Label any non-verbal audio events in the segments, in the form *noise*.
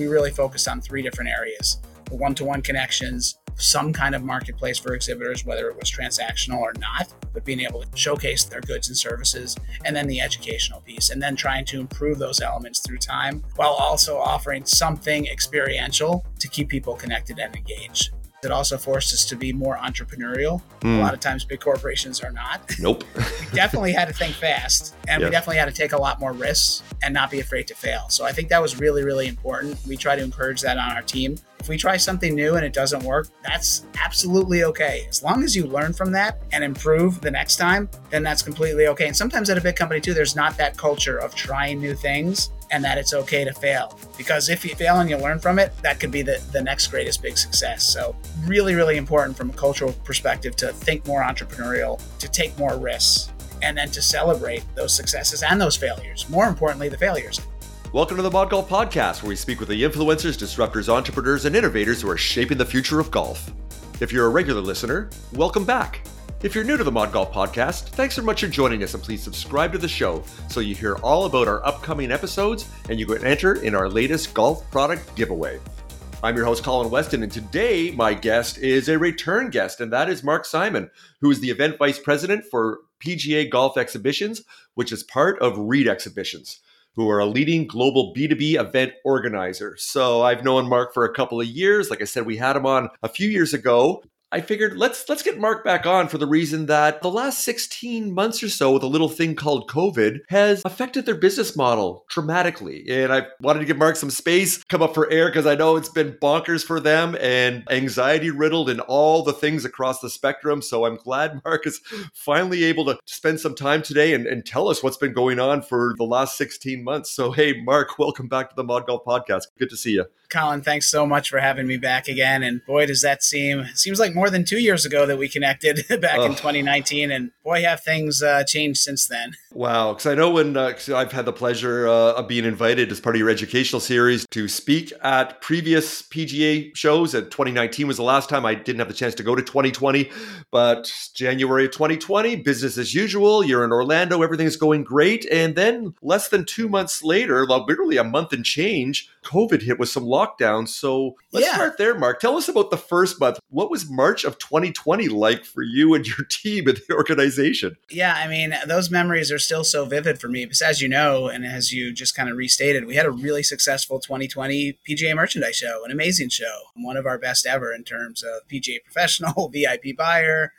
we really focused on three different areas the one to one connections, some kind of marketplace for exhibitors, whether it was transactional or not, but being able to showcase their goods and services, and then the educational piece, and then trying to improve those elements through time while also offering something experiential to keep people connected and engaged. It also forced us to be more entrepreneurial. Mm. A lot of times, big corporations are not. Nope. *laughs* we definitely had to think fast, and we definitely had to take a lot more risks and not be afraid to fail. So I think that was really, really important. We try to encourage that on our team. If we try something new and it doesn't work, that's absolutely okay. As long as you learn from that and improve the next time, then that's completely okay. And sometimes at a big company too, there's not that culture of trying new things and that it's okay to fail. Because if you fail and you learn from it, that could be the, the next greatest big success. So, really, really important from a cultural perspective to think more entrepreneurial, to take more risks, and then to celebrate those successes and those failures. More importantly, the failures. Welcome to the ModGolf Podcast, where we speak with the influencers, disruptors, entrepreneurs, and innovators who are shaping the future of golf. If you're a regular listener, welcome back. If you're new to the ModGolf Podcast, thanks so much for joining us and please subscribe to the show so you hear all about our upcoming episodes and you can enter in our latest golf product giveaway. I'm your host, Colin Weston, and today my guest is a return guest, and that is Marc Simon, who is the event vice president for PGA Golf Exhibitions, which is part of Reed Exhibitions who are a leading global B2B event organizer. So I've known Marc for a couple of years. Like I said, we had him on a few years ago. I figured let's let's get Marc back on for the reason that the last 16 months or so with a little thing called COVID has affected their business model dramatically. And I wanted to give Marc some space, come up for air because I know it's been bonkers for them and anxiety riddled and all the things across the spectrum. So I'm glad *laughs* Marc is finally able to spend some time today and, and tell us what's been going on for the last 16 months. So hey, Marc, welcome back to the ModGolf Podcast. Good to see you. Colin, thanks so much for having me back again. And boy, does that seem seems like more than two years ago that we connected *laughs* back oh. in 2019. And boy, have things uh, changed since then. Wow, because I know when uh, I've had the pleasure uh, of being invited as part of your educational series to speak at previous PGA shows. And 2019 was the last time I didn't have the chance to go to 2020, but January of 2020, business as usual. You're in Orlando, everything's going great, and then less than two months later, literally a month and change, COVID hit with some lockdowns. So let's yeah. start there, Marc. Tell us about the first month. What was March of 2020 like for you and your *laughs* team and the organization? Yeah, I mean, those memories are still so vivid for me. Because as you know, and as you just kind of restated, we had a really successful 2020 PGA merchandise show, an amazing show, one of our best ever in terms of PGA professional, *laughs* VIP buyer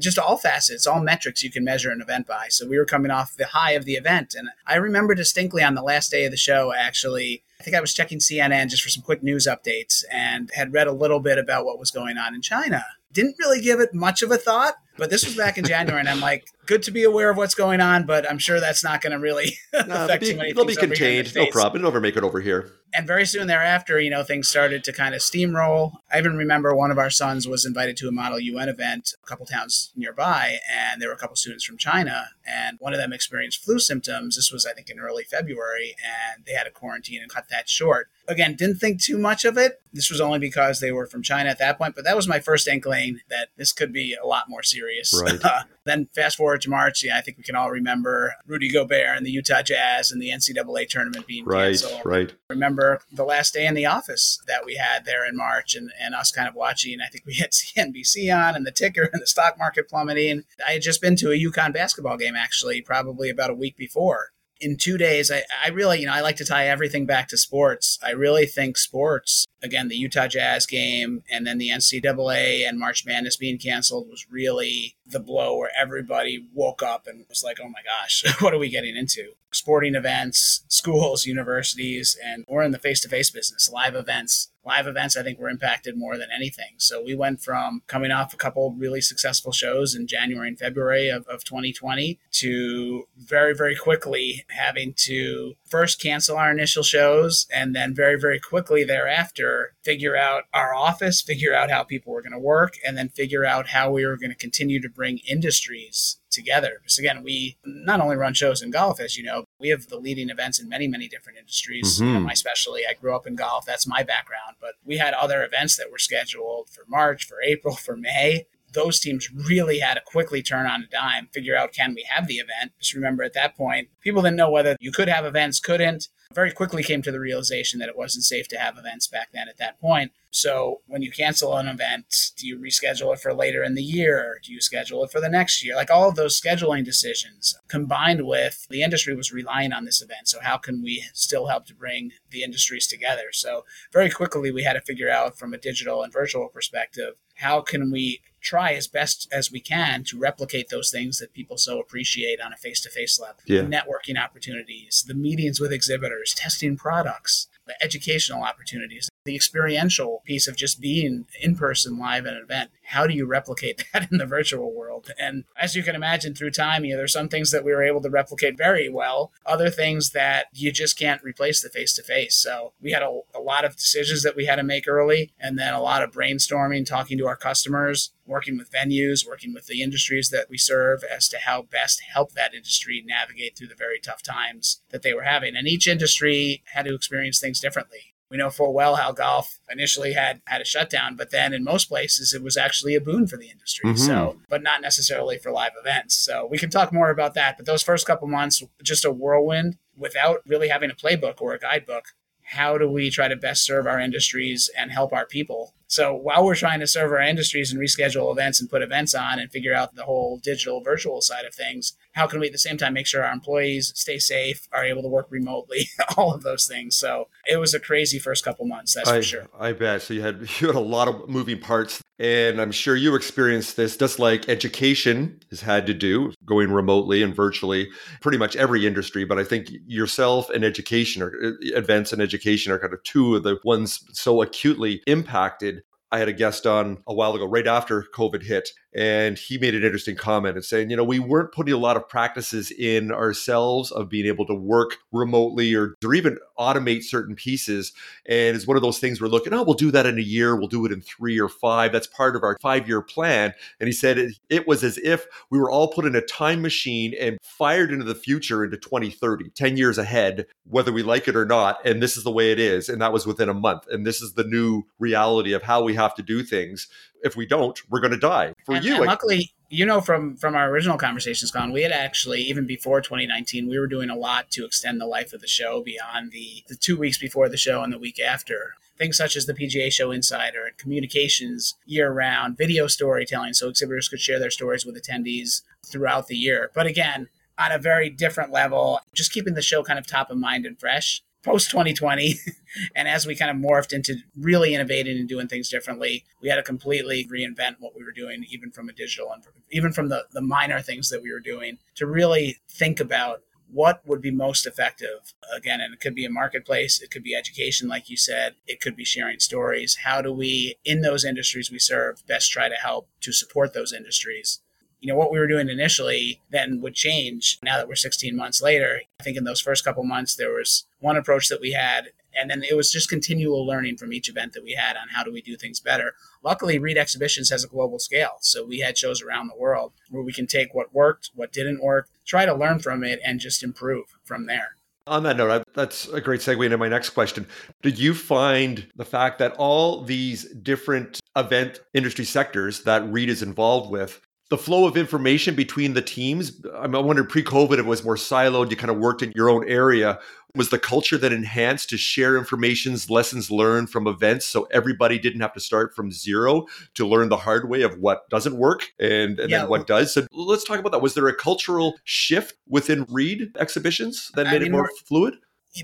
just all facets, all metrics you can measure an event by. So we were coming off the high of the event. And I remember distinctly on the last day of the show, actually, I think I was checking CNN just for some quick news updates and had read a little bit about what was going on in China. Didn't really give it much of a thought, but this was back in January, and I'm like, good to be aware of what's going on, but I'm sure that's not going to really *laughs* uh, affect be, too many They'll be contained, no problem. It'll never make it over here. And very soon thereafter, you know, things started to kind of steamroll. I even remember one of our sons was invited to a Model UN event a couple towns nearby, and there were a couple students from China, and one of them experienced flu symptoms. This was, I think, in early February, and they had to quarantine and cut that short. Again, didn't think too much of it. This was only because they were from China at that point, but that was my first inkling that this could be a lot more serious. Right. *laughs* Uh, then fast forward to March, yeah, I think we can all remember Rudy Gobert and the Utah Jazz and the NCAA tournament being right, canceled. Right. Remember the last day in the office that we had there in March and, and us kind of watching. I think we had *laughs* CNBC on and the ticker and the stock market plummeting. I had just been to a UConn basketball game actually, probably about a week before in two days, I, I really, you know, I like to tie everything back to sports. I really think sports, again, the Utah Jazz game and then the NCAA and March Madness being canceled was really the blow where everybody woke up and was like, oh my gosh, *laughs* what are we getting into? Sporting events, schools, universities, and we're in the face to face business, live events live events, I think, were impacted more than anything. So we went from coming off a couple really successful shows in January and February of, of 2020 to very, very quickly having to first cancel our initial shows and then very, very quickly thereafter figure out our office, figure out how people were going to work, and then figure out how we were going to continue to bring industries together. Because again, we not only run shows in golf, as you know, we have the leading events in many, many different industries. Mm-hmm. My specialty, I grew up in golf. That's my background. But we had other events that were scheduled for March, for April, for May those teams really had to quickly turn on a dime, figure out can we have the event? Just remember at that point, people didn't know whether you could have events, couldn't. Very quickly came to the realization that it wasn't safe to have events back then at that point. So when you cancel an event, do you reschedule it for later in the year? Do you schedule it for the next year? Like all of those scheduling decisions combined with the industry was relying on this event. So how can we still help to bring the industries together? So very quickly we had to figure out from a digital and virtual perspective, how can we try as best as we can to replicate those things that people so appreciate on a face-to-face level. Yeah. Networking opportunities, the meetings with exhibitors, testing products, the educational opportunities, the experiential piece of just being in person live at an event. How do you replicate *laughs* that in the virtual world? And as you can imagine through time, you know, there's some things that we were able to replicate very well, other things that you just can't replace the face to face. So we had a, a lot of decisions that we had to make early and then a lot of brainstorming, talking to our customers, working with venues, working with the industries that we serve as to how best help that industry navigate through the very tough times that they were having. And each industry had to experience things differently. We know full well how golf initially had had a shutdown, but then in most places it was actually a boon for the industry. Mm-hmm. So, but not necessarily for live events. So we can talk more about that. But those first couple months, just a whirlwind without really having a playbook or a guidebook. How do we try to best serve our industries and help our people so while we're trying to serve our industries and reschedule events and put events on and figure out the whole digital virtual side of things, how can we at the same time make sure our employees stay safe, are able to work remotely, *laughs* all of those things. So it was a crazy first couple months, that's I, for sure. I bet. So you had *laughs* you had a lot of moving parts. And I'm sure you experienced this just like education has had to do, going remotely and virtually, pretty much every industry. But I think yourself and education or uh, events and education are kind of two of the ones so acutely impacted I had a guest on a while ago, right after COVID hit, and he made an interesting comment and saying, you know, we weren't putting a lot of practices in ourselves of being able to work remotely or, or even automate certain pieces. And it's one of those things we're looking, oh, we'll do that in a year, we'll do it in three or five. That's part of our five year plan. And he said it, it was as if we were all put in a time machine and fired into the future into 2030, 10 years ahead, whether we like it or not. And this is the way it is. And that was within a month. And this is the new reality of how we have to do things if we don't, we're going to die. For and, you, and luckily, you know from from our original conversations, Colin, we had actually even before 2019, we were doing a lot to extend the life of the show beyond the the two weeks before the show and the week after. Things such as the PGA Show Insider and communications year round, video storytelling, so exhibitors could share their stories with attendees throughout the year. But again, on a very different level, just keeping the show kind of top of mind and fresh post 2020 *laughs* and as we kind of morphed into really innovating and doing things differently we had to completely reinvent what we were doing even from a digital and even from the, the minor things that we were doing to really think about what would be most effective. Again and it could be a marketplace it could be education like you said it could be sharing stories. How do we in those industries we serve best try to help to support those industries you know what we were doing initially then would change. Now that we're 16 months later i think in those first couple months there was one approach that we had and then it was just continual learning from each event that we had on how do we do things better. Luckily reed exhibitions has a global scale so we had shows around the world where we can take what worked what didn't work try to learn from it and just improve from there. On that note, that's a great segue into my next question. Did you find the fact that all these different event industry sectors that Reed is involved with the flow of information between the teams. I wonder pre-COVID it was more siloed. You kind of worked in your own area. Was the culture that enhanced to share information's lessons learned from events, so everybody didn't have to start from zero to learn the hard way of what doesn't work and, and yeah. then what does. So let's talk about that. Was there a cultural shift within Reed exhibitions that made I mean, it more fluid?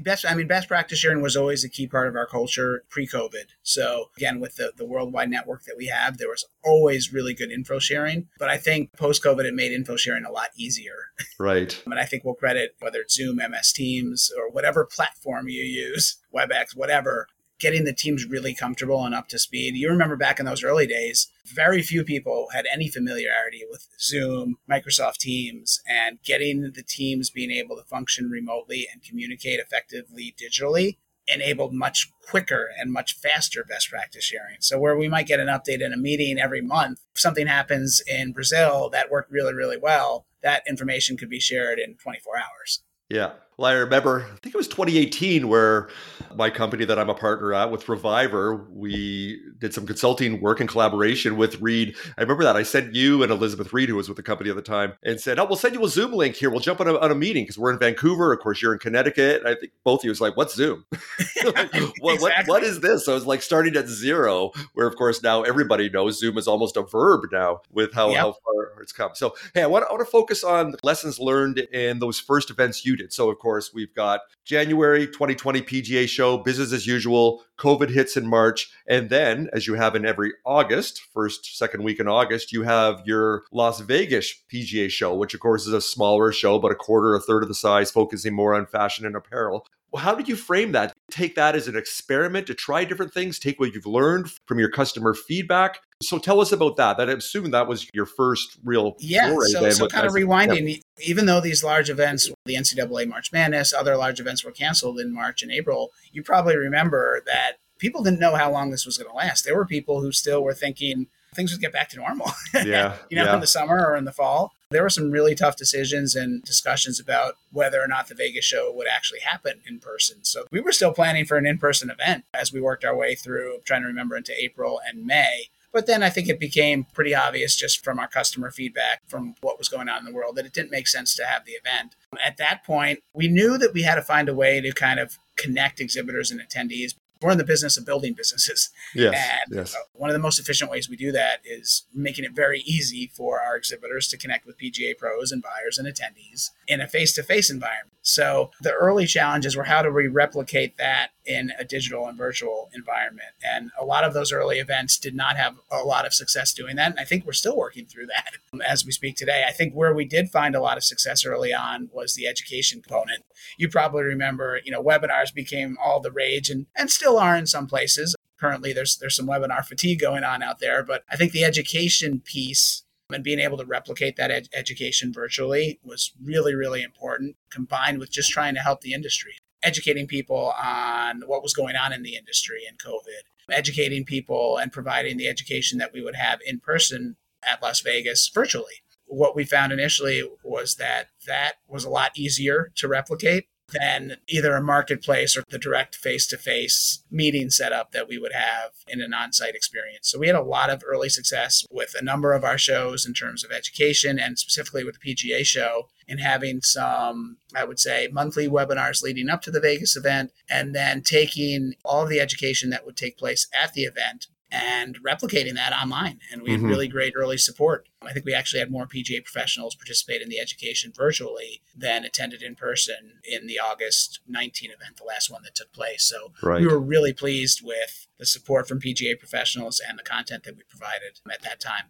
Best i mean best practice sharing was always a key part of our culture pre-covid. So again with the, the worldwide network that we have there was always really good info sharing. But i think post-covid it made info sharing a lot easier. Right. *laughs* And i think we'll credit whether it's zoom ms teams or whatever platform you use webex whatever getting the teams really comfortable and up to speed. You remember back in those early days, very few people had any familiarity with Zoom, Microsoft Teams, and getting the teams being able to function remotely and communicate effectively digitally enabled much quicker and much faster best practice sharing. So where we might get an update in a meeting every month, if something happens in Brazil that worked really, really well, that information could be shared in 24 hours. Yeah. Well, I remember, I think it was 2018, where my company that I'm a partner at with Reviver, we did some consulting work in collaboration with Reed. I remember that. I sent you and Elizabeth Reed, who was with the company at the time, and said, Oh, we'll send you a Zoom link here. We'll jump on a, on a meeting because we're in Vancouver. Of course, you're in Connecticut. I think both of you was like, What's Zoom? *laughs* like, what, exactly. what, what is this? So I was like starting at zero, where of course now everybody knows Zoom is almost a verb now with how, yep. how far it's come. So, hey, I want, I want to focus on the lessons learned in those first events you did. So, of course, we've got January 2020 PGA show, business as usual. COVID hits in March. And then, as you have in every August, first, second week in August, you have your Las Vegas PGA show, which, of course, is a smaller show, but a quarter, a third of the size, focusing more on fashion and apparel. How did you frame that? Take that as an experiment to try different things, take what you've learned from your customer feedback. So tell us about that. That I'm assuming that was your first real yeah. So, so kind of rewinding, yeah. even though these large events, the NCAA March Madness, other large events were canceled in March and April, you probably remember that people didn't know how long this was going to last. There were people who still were thinking things would get back to normal. *laughs* Yeah. you know, yeah. in the summer or in the fall. There were some really tough decisions and discussions about whether or not the Vegas show would actually happen in person. So we were still planning for an in person event as we worked our way through, trying to remember into April and May. But then I think it became pretty obvious just from our customer feedback, from what was going on in the world, that it didn't make sense to have the event. At that point, we knew that we had to find a way to kind of connect exhibitors and attendees we're in the business of building businesses. *laughs* Yes, and yes. Uh, one of the most efficient ways we do that is making it very easy for our exhibitors to connect with PGA pros and buyers and attendees in a face to face environment. So the early challenges were how do we replicate that in a digital and virtual environment? And a lot of those early events did not have a lot of success doing that. And I think we're still working through that um, as we speak today. I think where we did find a lot of success early on was the education component. You probably remember, you know, webinars became all the rage and, and still are in some places. Currently, there's there's some webinar fatigue going on out there, but I think the education piece and being able to replicate that ed- education virtually was really, really important, combined with just trying to help the industry, educating people on what was going on in the industry and COVID, educating people and providing the education that we would have in person at Las Vegas virtually. What we found initially was that that was a lot easier to replicate than either a marketplace or the direct face to face meeting setup that we would have in an on site experience. So we had a lot of early success with a number of our shows in terms of education and specifically with the PGA show in having some, I would say, monthly webinars leading up to the Vegas event and then taking all the education that would take place at the event and replicating that online. And we had mm-hmm. really great early support. I think we actually had more PGA professionals participate in the education virtually than attended in person in the August 19 event, the last one that took place. So right. we were really pleased with the support from PGA professionals and the content that we provided at that time.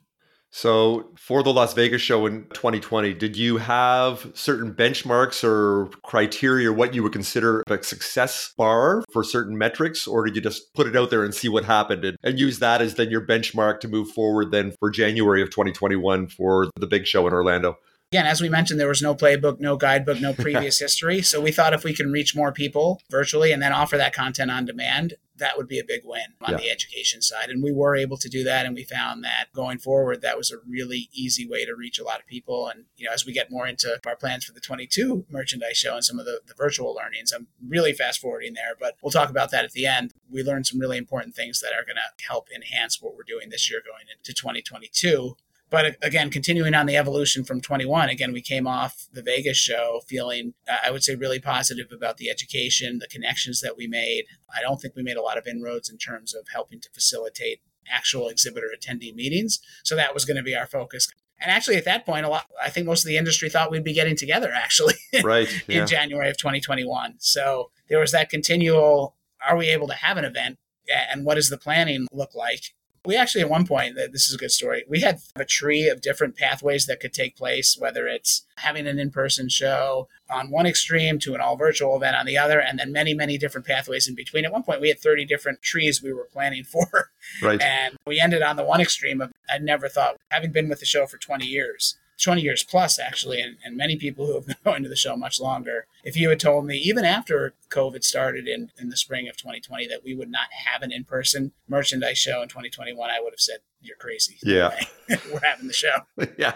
So, for the Las Vegas show in 2020, did you have certain benchmarks or criteria, what you would consider a success bar for certain metrics, or did you just put it out there and see what happened and, and use that as then your benchmark to move forward then for January of 2021 for the big show in Orlando? Again, as we mentioned, there was no playbook, no guidebook, no *laughs* previous history. So we thought if we can reach more people virtually and then offer that content on demand, that would be a big win on yeah. the education side. And we were able to do that. And we found that going forward, that was a really easy way to reach a lot of people. And, you know, as we get more into our plans for the 22 merchandise show and some of the, the virtual learnings, I'm really fast forwarding there, but we'll talk about that at the end. We learned some really important things that are going to help enhance what we're doing this year going into 2022. But uh, again, continuing on the evolution from 21, again, we came off the Vegas show feeling, uh, I would say, really positive about the education, the connections that we made. I don't think we made a lot of inroads in terms of helping to facilitate actual exhibitor attendee meetings. So that was going to be our focus. And actually, at that point, a lot, I think most of the industry thought we'd be getting together actually *laughs* right, in yeah. January of 2021. So there was that continual are we able to have an event? And what does the planning look like? We actually, at one point, this is a good story. We had a tree of different pathways that could take place, whether it's having an in person show on one extreme to an all virtual event on the other, and then many, many different pathways in between. At one point, we had 30 different trees we were planning for. Right. And we ended on the one extreme of I never thought, having been with the show for 20 years, 20 years plus actually and, and many people who have *laughs* been going to the show much longer if you had told me even after covid started in, in the spring of 2020 that we would not have an in-person merchandise show in 2021 i would have said you're crazy *laughs* yeah *laughs* we're having the show yeah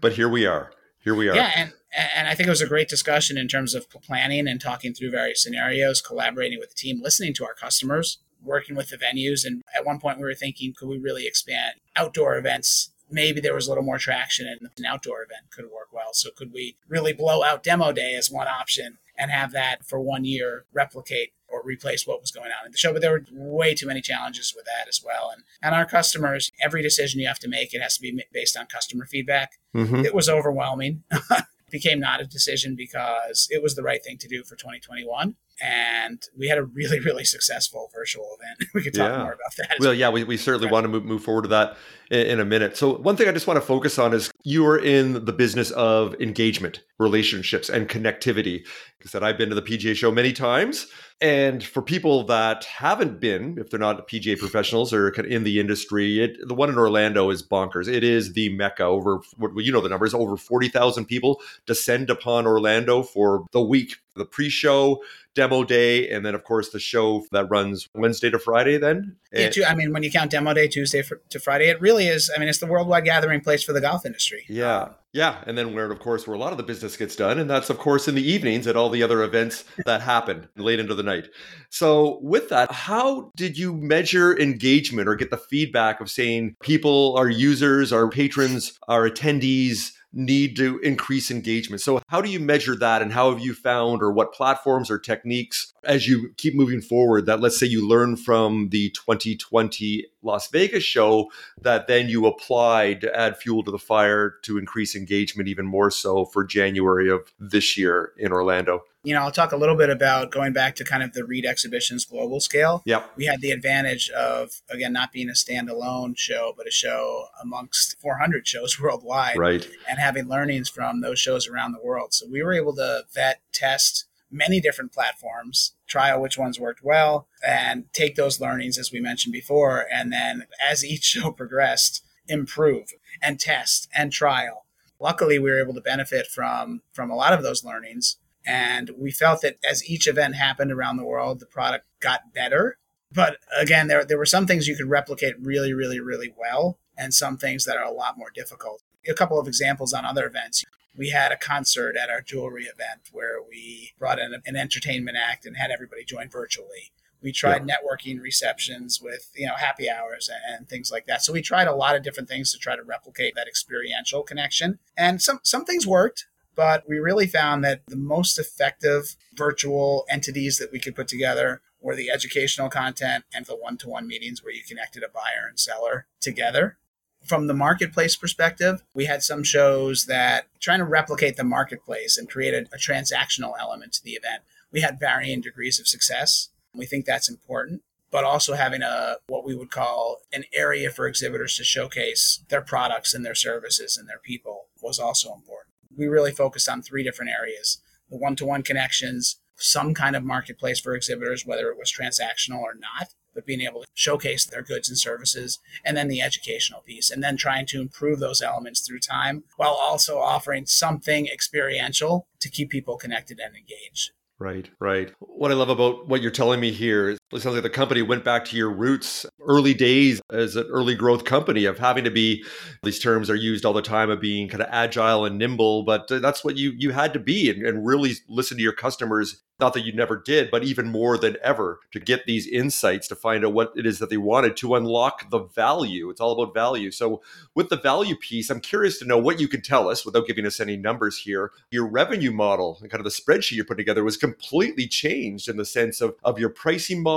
but here we are here we are. Yeah, and and I think it was a great discussion in terms of planning and talking through various scenarios, collaborating with the team, listening to our customers, working with the venues. And at one point, we were thinking, could we really expand outdoor events? Maybe there was a little more traction and an outdoor event could work well. So, could we really blow out demo day as one option and have that for one year replicate or replace what was going on in the show. But there were way too many challenges with that as well. And and our customers, every decision you have to make, it has to be based on customer feedback. Mm-hmm. It was overwhelming. *laughs* Became not a decision because it was the right thing to do for 2021 and we had a really really successful virtual event. *laughs* We could talk yeah. more about that. Well yeah we, we certainly want to move, move forward to that in, in, a minute. So one thing i just want to focus on is you are in the business of engagement relationships and connectivity. Like i said i've been to the pga show many times and for people that haven't been if they're not pga professionals or in the industry it, the one in orlando is bonkers. It is the mecca. Over what you know the numbers over 40000 people descend upon orlando for the week the pre-show demo day and then of course the show that runs wednesday to friday then. Yeah too, i mean when you count demo day tuesday for, to friday it really is i mean it's the worldwide gathering place for the golf industry. Yeah. Um, yeah and then where of course where a lot of the business gets done and that's of course in the evenings at all the other events *laughs* that happen late into the night. So with that how did you measure engagement or get the feedback of saying people our users our patrons our attendees need to increase engagement. So, how do you measure that, and how have you found, or what platforms or techniques as you keep moving forward that, let's say, you learn from the 2020 Las Vegas show that then you apply to add fuel to the fire to increase engagement even more so for January of this year in Orlando? You know, I'll talk a little bit about going back to kind of the Reed exhibition's global scale. Yep. We had the advantage of, again, not being a standalone show, but a show amongst 400 shows *laughs* worldwide. Right. And having learnings from those shows around the world. So we were able to vet, test, many different platforms, trial which ones worked well, and take those learnings, as we mentioned before. And then as each *laughs* show progressed, improve and test and trial. Luckily, we were able to benefit from, from a lot of those learnings. And we felt that as each event happened around the world, the product got better. But again, there, there were some things you could replicate really, really, really well, and some things that are a lot more difficult. A couple of examples on other events we had a concert at our jewelry event where we brought in an entertainment act and had everybody join virtually. We tried yeah. networking receptions with, you know, happy hours and things like that. So we tried a lot of different things to try to replicate that experiential connection. And some some things worked, but we really found that the most effective virtual entities that we could put together were the educational content and the one-to-one meetings where you connected a buyer and seller together from the marketplace perspective, we had some shows that trying to replicate the marketplace and create a, a, transactional element to the event. We had varying degrees of success. We think that's important, but also having a what we would call an area for exhibitors to showcase their products and their services and their people was also important. We really focused on three different areas: the one-to-one connections, some kind of marketplace for exhibitors, whether it was transactional or not, but being able to showcase their goods and services, and then the educational piece, and then trying to improve those elements through time while also offering something experiential to keep people connected and engaged. Right, right. What I love about what you're telling me here it sounds like the company went back to your roots, early days as an early growth company of having to be. These terms are used all the time of being kind of agile and nimble, but uh, that's what you you had to be and, and really listen to your customers not that you never did, but even more than ever to get these insights to find out what it is that they wanted to unlock the value. It's all about value. So, with the value piece, I'm curious to know what you can tell us without giving us any numbers here. Your revenue model and kind of the spreadsheet you put together was completely changed in the sense of, of your pricing model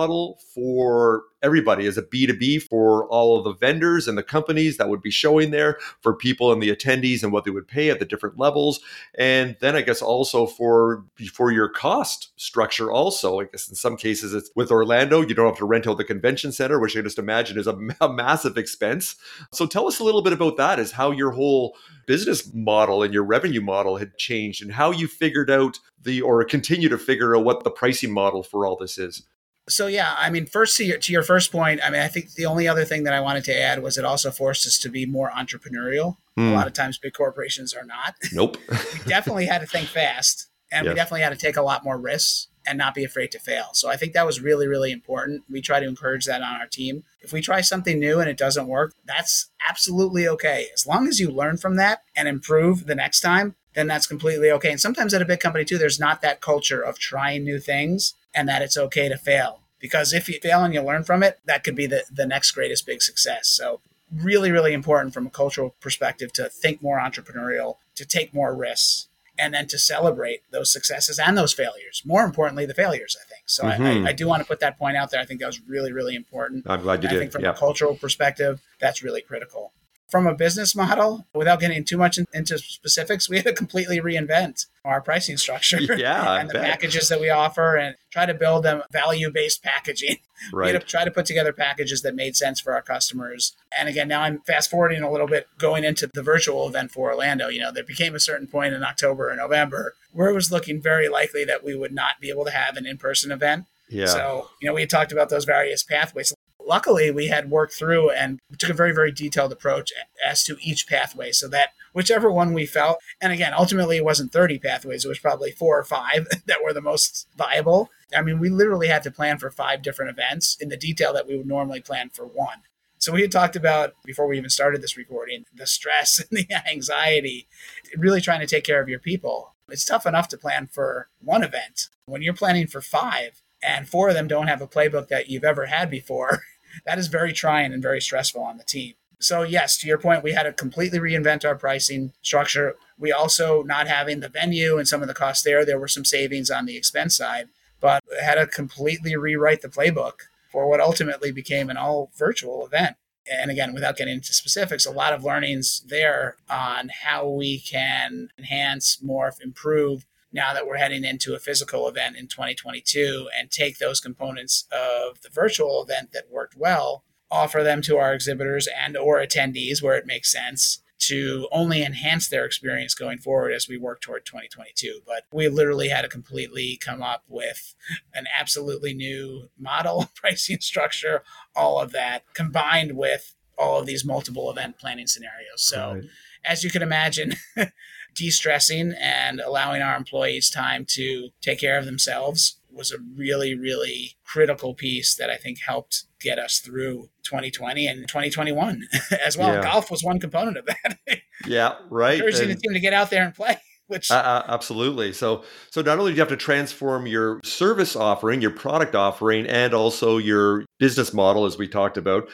for everybody as a B2B for all of the vendors and the companies that would be showing there, for people and the attendees and what they would pay at the different levels. And then I guess also for for your cost structure also. I guess in some cases it's with Orlando, you don't have to rent out the convention center, which I just imagine is a, a massive expense. So tell us a little bit about that is how your whole business model and your revenue model had changed and how you figured out the or continue to figure out what the pricing model for all this is. So yeah, I mean, first to your, to your first point, I mean, I think the only other thing that I wanted to add was it also forced us to be more entrepreneurial. Mm. A hmm. lot of times, big corporations are not. *laughs* Nope. we definitely had to think fast, and we definitely had to take a lot more risks and not be afraid to fail. So I think that was really, really important. We try to encourage that on our team. If we try something new and it doesn't work, that's absolutely okay. As long as you learn from that and improve the next time, then that's completely okay. And sometimes at a big company too, there's not that culture of trying new things and that it's okay to fail. Because if you fail and you learn from it, that could be the, the next greatest big success. So really, really important from a cultural perspective to think more entrepreneurial, to take more risks, and then to celebrate those successes and those failures. More importantly, the failures, I think. So mm-hmm. I, I, do want to put that point out there. I think that was really, really important. I'm glad you I did. I think from yeah. a cultural perspective, that's really critical from a business model, without getting too much in, into specifics, we had to completely reinvent our pricing structure *laughs* yeah, *laughs* and the packages that we offer and try to build them value based packaging. Right. *laughs* We had to try to put together packages that made sense for our customers. And again, now I'm fast forwarding a little bit going into the virtual event for Orlando. You know, there became a certain point in October or November where it was looking very likely that we would not be able to have an in person event. Yeah. So, you know, we had talked about those various pathways luckily we had worked through and took a very very detailed approach as to each pathway so that whichever one we felt and again ultimately it wasn't 30 pathways it was probably four or five *laughs* that were the most viable. I mean we literally had to plan for five different events in the detail that we would normally plan for one. So we had talked about before we even started this recording the stress *laughs* and the anxiety really trying to take care of your people. It's tough enough to plan for one event. When you're planning for five and four of them don't have a playbook that you've ever had before *laughs* that is very trying and very stressful on the team. So, yes, to your point, we had to completely reinvent our pricing structure. We also, not having the venue and some of the costs there, there were some savings on the expense side, but had to completely rewrite the playbook for what ultimately became an all virtual event. And again, without getting into specifics, a lot of learnings there on how we can enhance, morph, improve now that we're heading into a physical event in 2022 and take those components of the virtual event that worked well offer them to our exhibitors and or attendees where it makes sense to only enhance their experience going forward as we work toward 2022 but we literally had to completely come up with an absolutely new model *laughs* pricing structure all of that combined with all of these multiple event planning scenarios so right. as you can imagine *laughs* de-stressing and allowing our employees time to take care of themselves was a really really critical piece that i think helped get us through 2020 and 2021 *laughs* as well yeah. golf was one component of that *laughs* yeah right encouraging and, the team to get out there and play which uh, uh, absolutely so so not only do you have to transform your service offering your product offering and also your business model as we talked about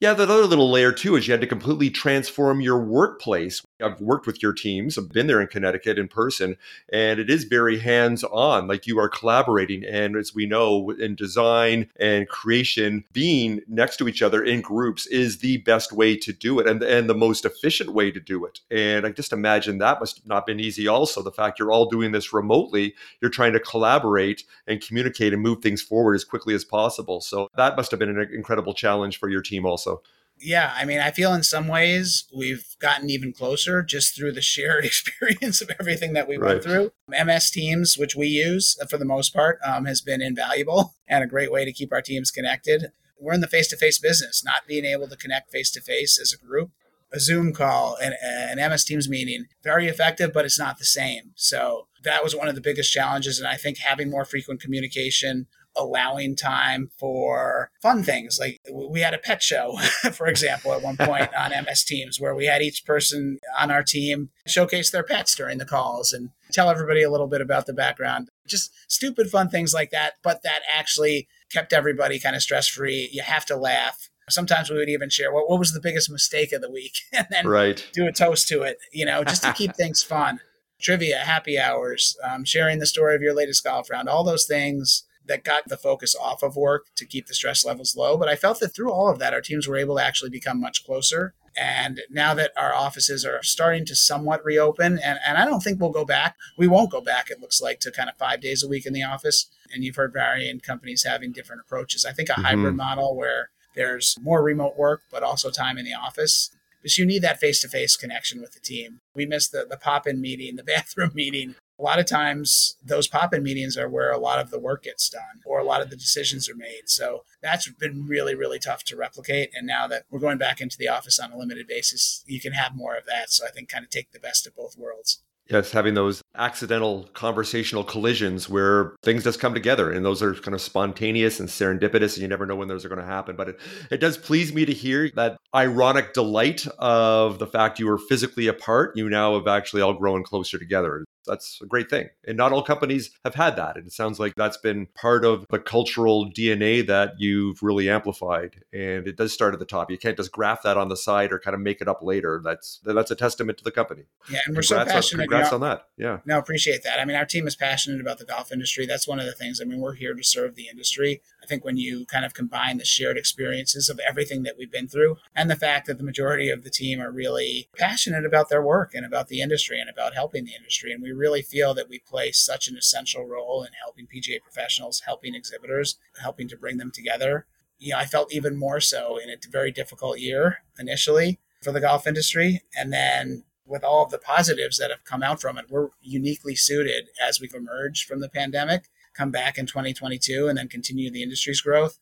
yeah, that other little layer too is you had to completely transform your workplace. I've worked with your teams, I've been there in Connecticut in person, and it is very hands on. Like you are collaborating. And as we know, in design and creation, being next to each other in groups is the best way to do it and, and the most efficient way to do it. And I just imagine that must not been easy also. The fact you're all doing this remotely, you're trying to collaborate and communicate and move things forward as quickly as possible. So that must have been an incredible challenge for your team also also. Yeah, I mean, I feel in some ways we've gotten even closer just through the shared *laughs* experience of everything that we right. went through. MS Teams, which we use for the most part, um, has been invaluable *laughs* and a great way to keep our teams connected. We're in the face to face business, not being able to connect face to face as a group. A Zoom call and an MS Teams meeting, very effective, but it's not the same. So that was one of the biggest challenges. And I think having more frequent communication, allowing time for fun things. Like we had a pet show, *laughs* for example, at one *laughs* point on MS Teams where we had each person on our team showcase their pets during the calls and tell everybody a little bit about the background. Just stupid fun things like that, but that actually kept everybody kind of stress free. You have to laugh. Sometimes we would even share what, what was the biggest mistake of the week *laughs* and then right. do a toast to it, you know, just to keep things fun. Trivia, happy hours, um, sharing the story of your latest golf round, all those things that got the focus off of work to keep the stress levels low. But I felt that through all of that, our teams were able to actually become much closer. And now that our offices are starting to somewhat reopen, and, and I don't think we'll go back, we won't go back, it looks like, to kind of five days a week in the office. And you've heard varying companies having different approaches. I think a mm-hmm. hybrid model where there's more remote work, but also time in the office. Because you need that face to face connection with the team. We missed the, the pop in meeting, the *laughs* bathroom meeting, a lot of times those pop-in meetings are where a lot of the work gets done or a lot of the decisions are made so that's been really really tough to replicate and now that we're going back into the office on a limited basis you can have more of that so i think kind of take the best of both worlds Yes, having those accidental conversational collisions where things just come together and those are kind of spontaneous and serendipitous and you never know when those are going to happen. But it, it does please me to hear that ironic delight of the fact you were physically apart. You now have actually all grown closer together that's a great thing. And not all companies have had that. And it sounds like that's been part of the cultural DNA that you've really amplified. And it does start at the top. You can't just graph that on the side or kind of make it up later. That's that's a testament to the company. Yeah, and we're congrats so passionate. On, congrats on that. Yeah. No, appreciate that. I mean, our team is passionate about the golf industry. That's one of the things. I mean, we're here to serve the industry. Think when you kind of combine the shared experiences of everything that we've been through and the fact that the majority of the team are really passionate about their work and about the industry and about helping the industry. And we really feel that we play such an essential role in helping PGA professionals, helping exhibitors, helping to bring them together. You know, I felt even more so in a very difficult year initially for the golf industry. And then with all of the positives that have come out from it, we're uniquely suited as we've emerged from the pandemic, come back in 2022, and then continue the industry's growth.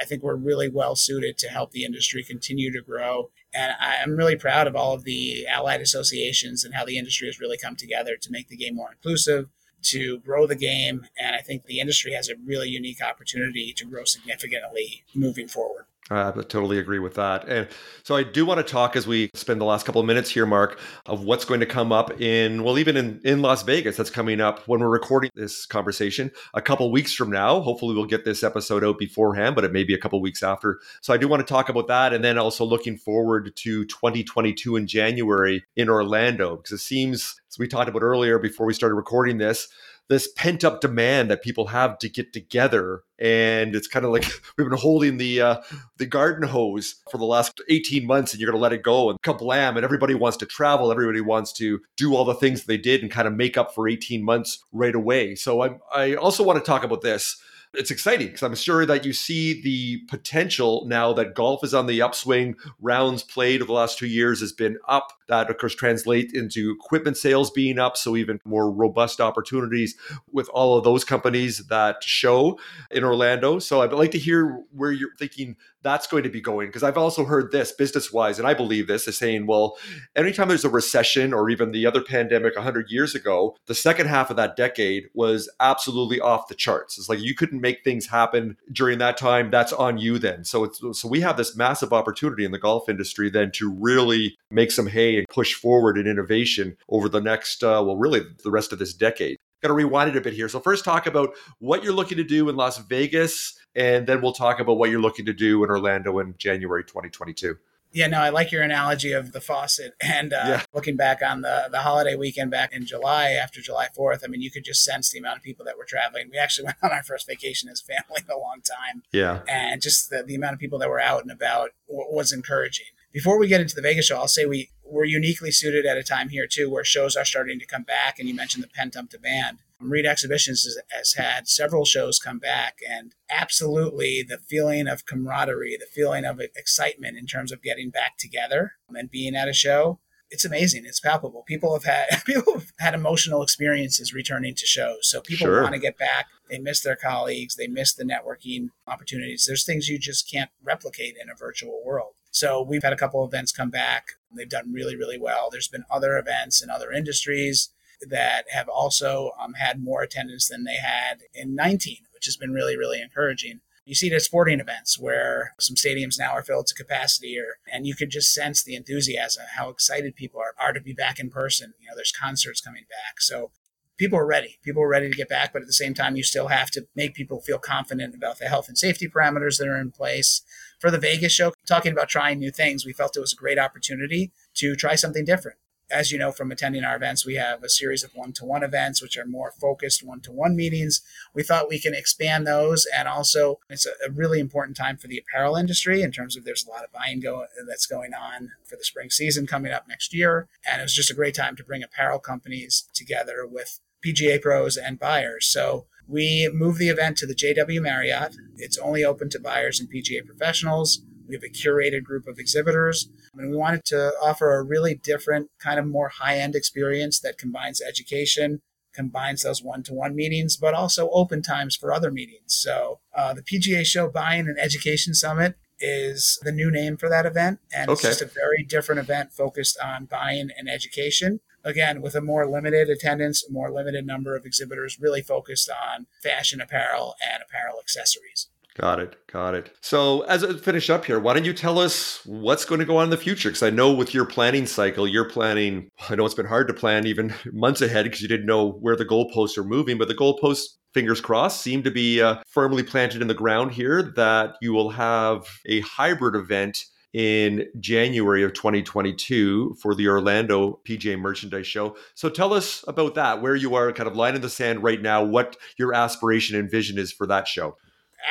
I think we're really well suited to help the industry continue to grow and I'm really proud of all of the allied associations and how the industry has really come together to make the game more inclusive, to grow the game. And I think the industry has a really unique opportunity to grow significantly moving forward. Uh, I totally agree with that. And so I do want to talk as we spend the last couple of minutes here, Marc, of what's going to come up in, well, even in, in Las Vegas, that's coming up when we're recording this conversation a couple weeks from now. Hopefully, we'll get this episode out beforehand, but it may be a couple weeks after. So I do want to talk about that. And then also looking forward to 2022 in January in Orlando, because it seems, as we talked about earlier before we started recording this, this pent up demand that people have to get together and it's kind of like *laughs* we've been holding the uh, the garden hose for the last 18 months and you're going to let it go and kablam and everybody wants to travel everybody wants to do all the things they did and kind of make up for 18 months right away. So i i also want to talk about this it's exciting because I'm sure that you see the potential now that golf is on the upswing. Rounds played over the last two years has been up. That, of course, translate into equipment sales being up. So, even more robust opportunities with all of those companies that show in Orlando. So, I'd like to hear where you're thinking that's going to be going because I've also heard this business wise, and I believe this is saying, well, anytime there's a recession or even the other pandemic 100 years ago, the second half of that decade was absolutely off the charts. It's like you couldn't make things happen during that time. That's on you then. So it's so we have this massive opportunity in the golf industry then to really make some hay and push forward in innovation over the next, uh, well, really the rest of this decade. Got to rewind it a bit here. So first, talk about what you're looking to do in Las Vegas and then we'll talk about what you're looking to do in Orlando in January 2022. Yeah, no, I like your analogy of the faucet. *laughs* And uh, yeah. looking back on the, the holiday weekend back in July, after July 4th, I mean, you could just sense the amount of people that were traveling. We actually *laughs* went on our first vacation as family in a long time. Yeah. And just the, the amount of people that were out and about was encouraging. Before we get into the Vegas show, I'll say we, we're uniquely suited at a time here, too, where shows are starting to come back. And you mentioned the pent up demand. Reed Exhibitions has, has, had several shows come back, and absolutely the feeling of camaraderie, the feeling of excitement in terms of getting back together and being at a show. It's amazing. It's palpable. People have had *laughs* people have had emotional experiences returning to shows. So people sure. want to get back. They miss their colleagues. They miss the networking opportunities. There's things you just can't replicate in a virtual world. So we've had a couple events come back. They've done really, really well. There's been other events in other industries that have also um, had more attendance than they had in 19, which has been really, really encouraging. You see it at sporting events where some stadiums now are filled to capacity, or, and you could just sense the enthusiasm, how excited people are, are to be back in person. You know, there's concerts coming back. So people are ready. People are ready to get back, but at the same time, you still have to make people feel confident about the health and safety parameters that are in place. For the Vegas show, talking about trying new things, we felt it was a great opportunity to try something different as you know from attending our events, we have a series of one to one events, which are more focused one to one meetings. We thought we can expand those. And also, it's a, really important time for the apparel industry in terms of there's a lot of buying go, that's going on for the spring season coming up next year. And it was just a great time to bring apparel companies together with PGA pros and buyers. So we moved the event to the JW Marriott. It's only open to buyers and PGA professionals. We have a curated group of exhibitors, and we wanted to offer a really different, kind of more high end experience that combines education, combines those one to one meetings, but also open times for other meetings. So uh, the PGA Show Buying and Education Summit is the new name for that event. And okay. it's just a very different event focused on buying and education. Again, with a more limited attendance, a more limited number of exhibitors, really focused on fashion apparel and apparel accessories. Got it. Got it. So, as I finish up here, why don't you tell us what's going to go on in the future? Because I know with your planning cycle, you're planning, I know it's been hard to plan even *laughs* months ahead because you didn't know where the goalposts are moving, but the goalposts, fingers crossed, seem to be uh, firmly planted in the ground here that you will have a hybrid event in January of 2022 for the Orlando PGA Merchandise Show. So tell us about that, where you are kind of line in the sand right now, what your aspiration and vision is for that show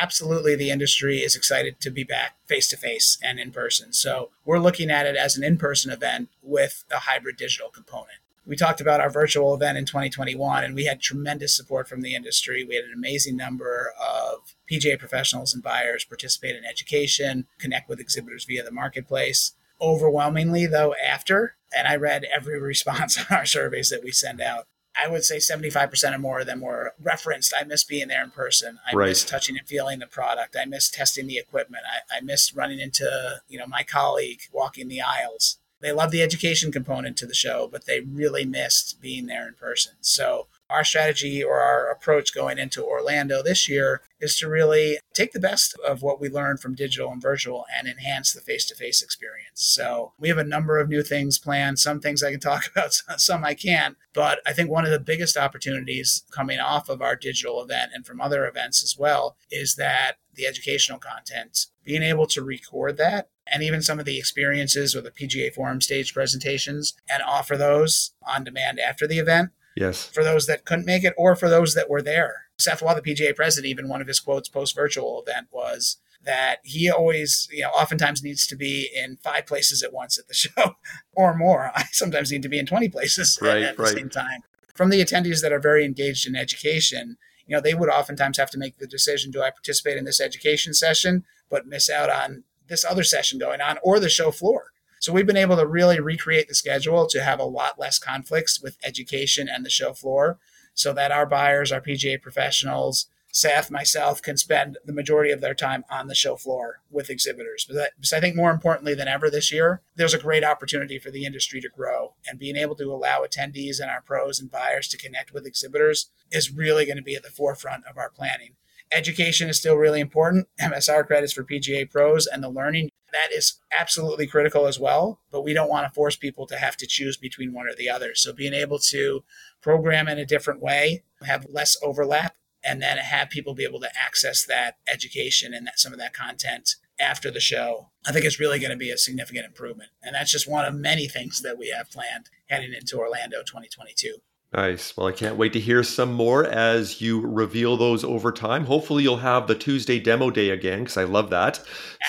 absolutely the industry is excited to be back face to face and in person. So we're looking at it as an in person event with a hybrid digital component. We talked about our virtual event in 2021, and we had tremendous support from the industry. We had an amazing number of PGA professionals and buyers participate in education, connect with exhibitors via the marketplace. Overwhelmingly, though, after, and I read every *laughs* response on our surveys that we send out, I would say 75% or more of them were referenced. I miss being there in person. I right. miss touching and feeling the product. I miss testing the equipment. I, I miss running into, you know, my colleague walking the aisles. They love the education component to the show, but they really missed being there in person. So our strategy or our approach going into Orlando this year is to really take the best of what we learned from digital and virtual and enhance the face to face experience. So we have a number of new things planned. Some things I can talk *laughs* about, some I can't. But I think one of the biggest opportunities coming off of our digital event and from other events as well is that the educational content, being able to record that and even some of the experiences or the PGA Forum stage presentations and offer those on demand after the event Yes. For those that couldn't make it or for those that were there. Seth Waugh, the PGA president, even one of his quotes post virtual event was that he always, you know, oftentimes needs to be in five places at once at the *laughs* show or more. I sometimes need to be in 20 places right, at, the right. same time. From the attendees that are very engaged in education, you know, they would oftentimes have to make the decision do I participate in this education session, but miss out on this other session going on or the show floor? So we've been able to really recreate the schedule to have a lot less conflicts with education and the show floor so that our buyers, our PGA professionals, Seth, myself can spend the majority of their time on the show floor with exhibitors. But, that, I think more importantly than ever this year, there's a great opportunity for the industry to grow and being able to allow attendees and our pros and buyers to connect with exhibitors is really going to be at the forefront of our planning. Education is still really important. *laughs* MSR credits for PGA pros and the learning that is absolutely critical as well. But we don't want to force people to have to choose between one or the other. So being able to program in a different way, have less overlap, and then have people be able to access that education and that some of that content after the show, I think it's really going to be a significant improvement. And that's just one of many things that we have planned heading into Orlando 2022. Nice. Well, I can't wait to hear some more as you reveal those over time. Hopefully, you'll have the Tuesday demo day again because I love that.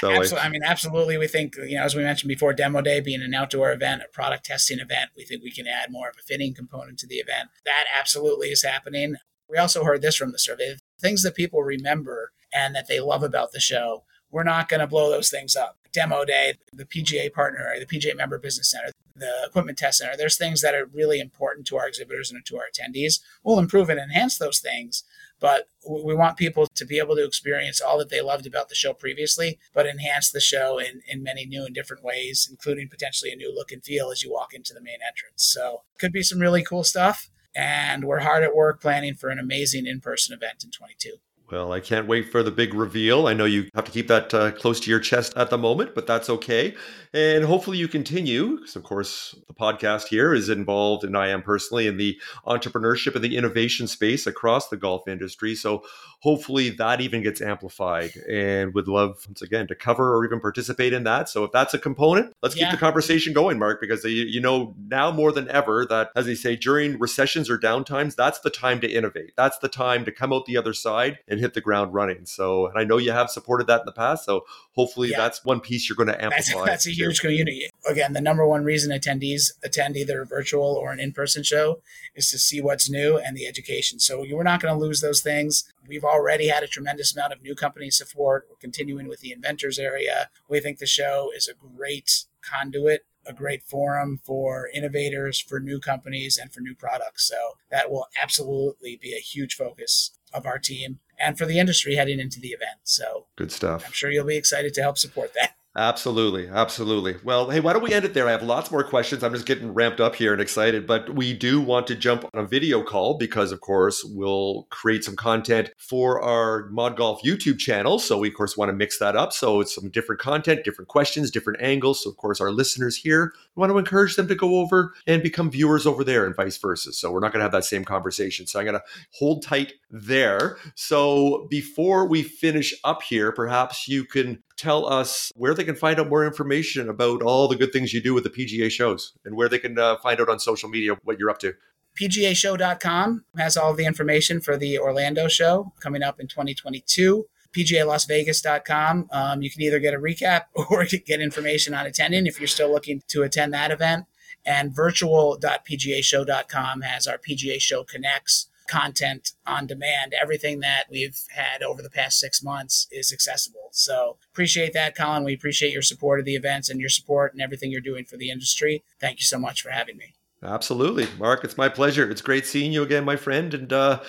So, absolutely. I, I, mean, absolutely. We think, you know, as we mentioned before, demo day being an outdoor event, a product testing event, we think we can add more of a fitting component to the event. That absolutely is happening. We also heard this from the survey things that people remember and that they love about the show. We're not going to blow those things up demo day, the PGA partner, the PGA member business center, the equipment test center. There's things that are really important to our exhibitors and to our attendees. We'll improve and enhance those things, but we want people to be able to experience all that they loved about the show previously, but enhance the show in, in many new and different ways, including potentially a new look and feel as you walk into the main entrance. So could be some really cool stuff. And we're hard at work planning for an amazing in-person event in 22. Well, I can't wait for the big reveal. I know you have to keep that uh, close to your chest at the moment, but that's okay. And hopefully you continue, because of course the podcast here is involved, and I am personally in the entrepreneurship and the innovation space across the golf industry. So hopefully that even gets amplified and would love, once again, to cover or even participate in that. So if that's a component, let's yeah. keep the conversation going, Marc, because you, know now more than ever that, as they say, during recessions or downtimes, that's the time to innovate. That's the time to come out the other side and hit the ground running. So, and I know you have supported that in the past. So hopefully yeah. that's one piece you're going to amplify. That's, that's a huge community. Again, the number one reason attendees attend either a virtual or an in-person show is to see what's new and the education. So you are not going to lose those things. We've already had a tremendous amount of new company support. We're continuing with the inventors area. We think the show is a great conduit a great forum for innovators, for new companies, and for new products. So that will absolutely be a huge focus of our team and for the industry heading into the event. So good stuff. I'm sure you'll be excited to help support that. Absolutely, absolutely. Well, hey, why don't we end it there? I have lots more questions. I'm just getting ramped up here and excited, but we do want to jump on a video call because, of course, we'll create some content for our ModGolf YouTube channel. So we, of course, want to mix that up. So it's some different content, different questions, different angles. So, of course, our listeners here we want to encourage them to go over and become viewers over there, and vice versa. So we're not going to have that same conversation. So I'm going to hold tight there. So before we finish up here, perhaps you can tell us where they can find out more information about all the good things you do with the PGA shows and where they can uh, find out on social media what you're up to. PGAshow.com has all the information for the Orlando show coming up in 2022. PGALasVegas.com. Um, you can either get a recap *laughs* or get information on attending if you're still looking to attend that event. And virtual.pgashow.com has our PGA Show Connects content on demand. Everything that we've had over the past six months is accessible. So appreciate that, Colin. We appreciate your support of the events and your support and everything you're doing for the industry. Thank you so much for having me. Absolutely, Marc. It's my pleasure. It's great seeing you again, my friend, and uh,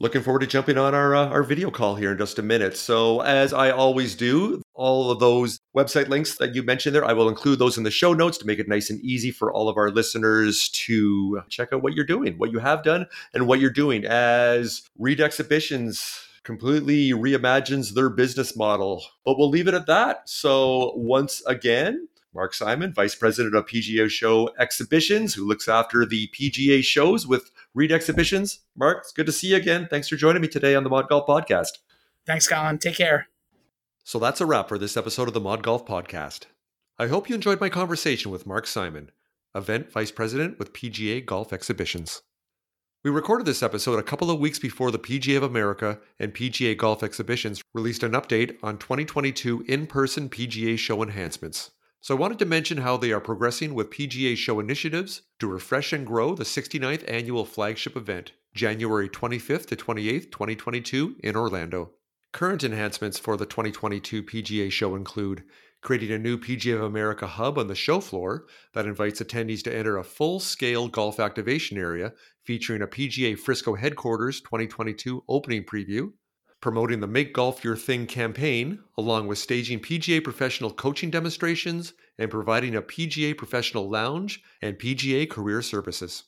looking forward to jumping on our uh, our video call here in just a minute. So, as I always do, all of those website links that you mentioned there, I will include those in the show notes to make it nice and easy for all of our listeners to check out what you're doing, what you have done, and what you're doing as Reed Exhibitions completely reimagines their business model. But we'll leave it at that. So, once again, Marc Simon, Vice President of PGA Show Exhibitions, who looks after the PGA shows with Reed Exhibitions. Marc, it's good to see you again. Thanks for joining me today on the ModGolf Podcast. Thanks, Colin. Take care. So that's a wrap for this episode of the ModGolf Podcast. I hope you enjoyed my conversation with Marc Simon, Event Vice President with PGA Golf Exhibitions. We recorded this episode a couple of weeks before the PGA of America and PGA Golf Exhibitions released an update on 2022 in person PGA show enhancements. So I wanted to mention how they are progressing with PGA show initiatives to refresh and grow the 69th annual flagship event, January 25th to 28th, 2022 in Orlando. Current enhancements for the 2022 PGA show include creating a new PGA of America hub on the show floor that invites attendees to enter a full scale golf activation area featuring a PGA Frisco headquarters 2022 opening preview, promoting the Make Golf Your Thing campaign, along with staging PGA professional coaching demonstrations and providing a PGA professional lounge and PGA career services.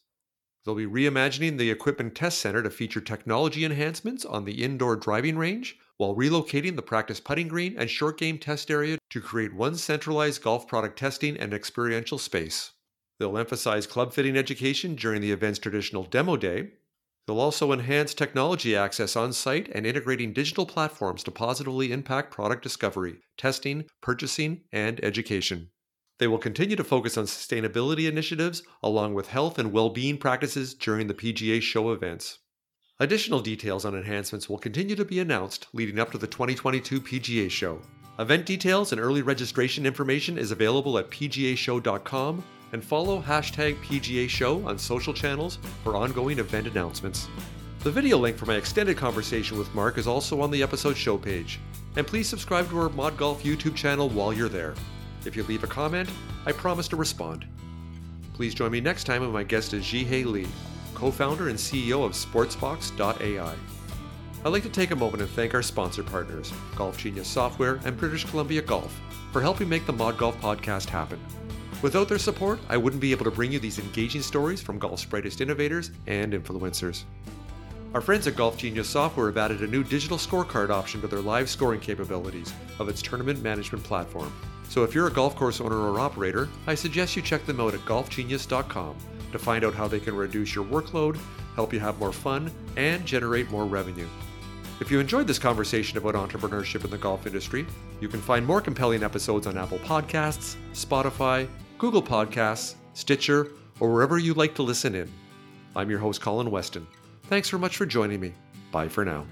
They'll be reimagining the equipment test center to feature technology enhancements on the indoor driving range while relocating the practice putting green and short game test area to create one centralized golf product testing and experiential space. They'll emphasize club fitting education during the event's traditional demo day, They'll also enhance technology access on site and integrating digital platforms to positively impact product discovery, testing, purchasing, and education. They will continue to focus on sustainability initiatives along with health and well being practices during the PGA show events. Additional details on enhancements will continue to be announced leading up to the 2022 PGA show. Event details and early registration information is available at pgashow.com and follow hashtag PGA Show on social channels for ongoing event announcements. The video link for my extended conversation with Marc is also on the episode show page. And please subscribe to our ModGolf YouTube channel while you're there. If you leave a comment, I promise to respond. Please join me next time when my guest is Jeehae Lee, co founder and CEO of Sportsbox.ai. I'd like to take a moment and thank our sponsor partners, Golf Genius Software and British Columbia Golf, for helping make the ModGolf podcast happen. Without their support, I wouldn't be able to bring you these engaging stories from golf's brightest innovators and influencers. Our friends at Golf Genius Software have added a new digital scorecard option to their live scoring capabilities of its tournament management platform. So if you're a golf course owner or operator, I suggest you check them out at golfgenius.com to find out how they can reduce your workload, help you have more fun, and generate more revenue. If you enjoyed this conversation about entrepreneurship in the golf industry, you can find more compelling episodes on Apple Podcasts, Spotify, Google Podcasts, Stitcher, or wherever you like to listen in. I'm your host, Colin Weston. Thanks so much for joining me. Bye for now.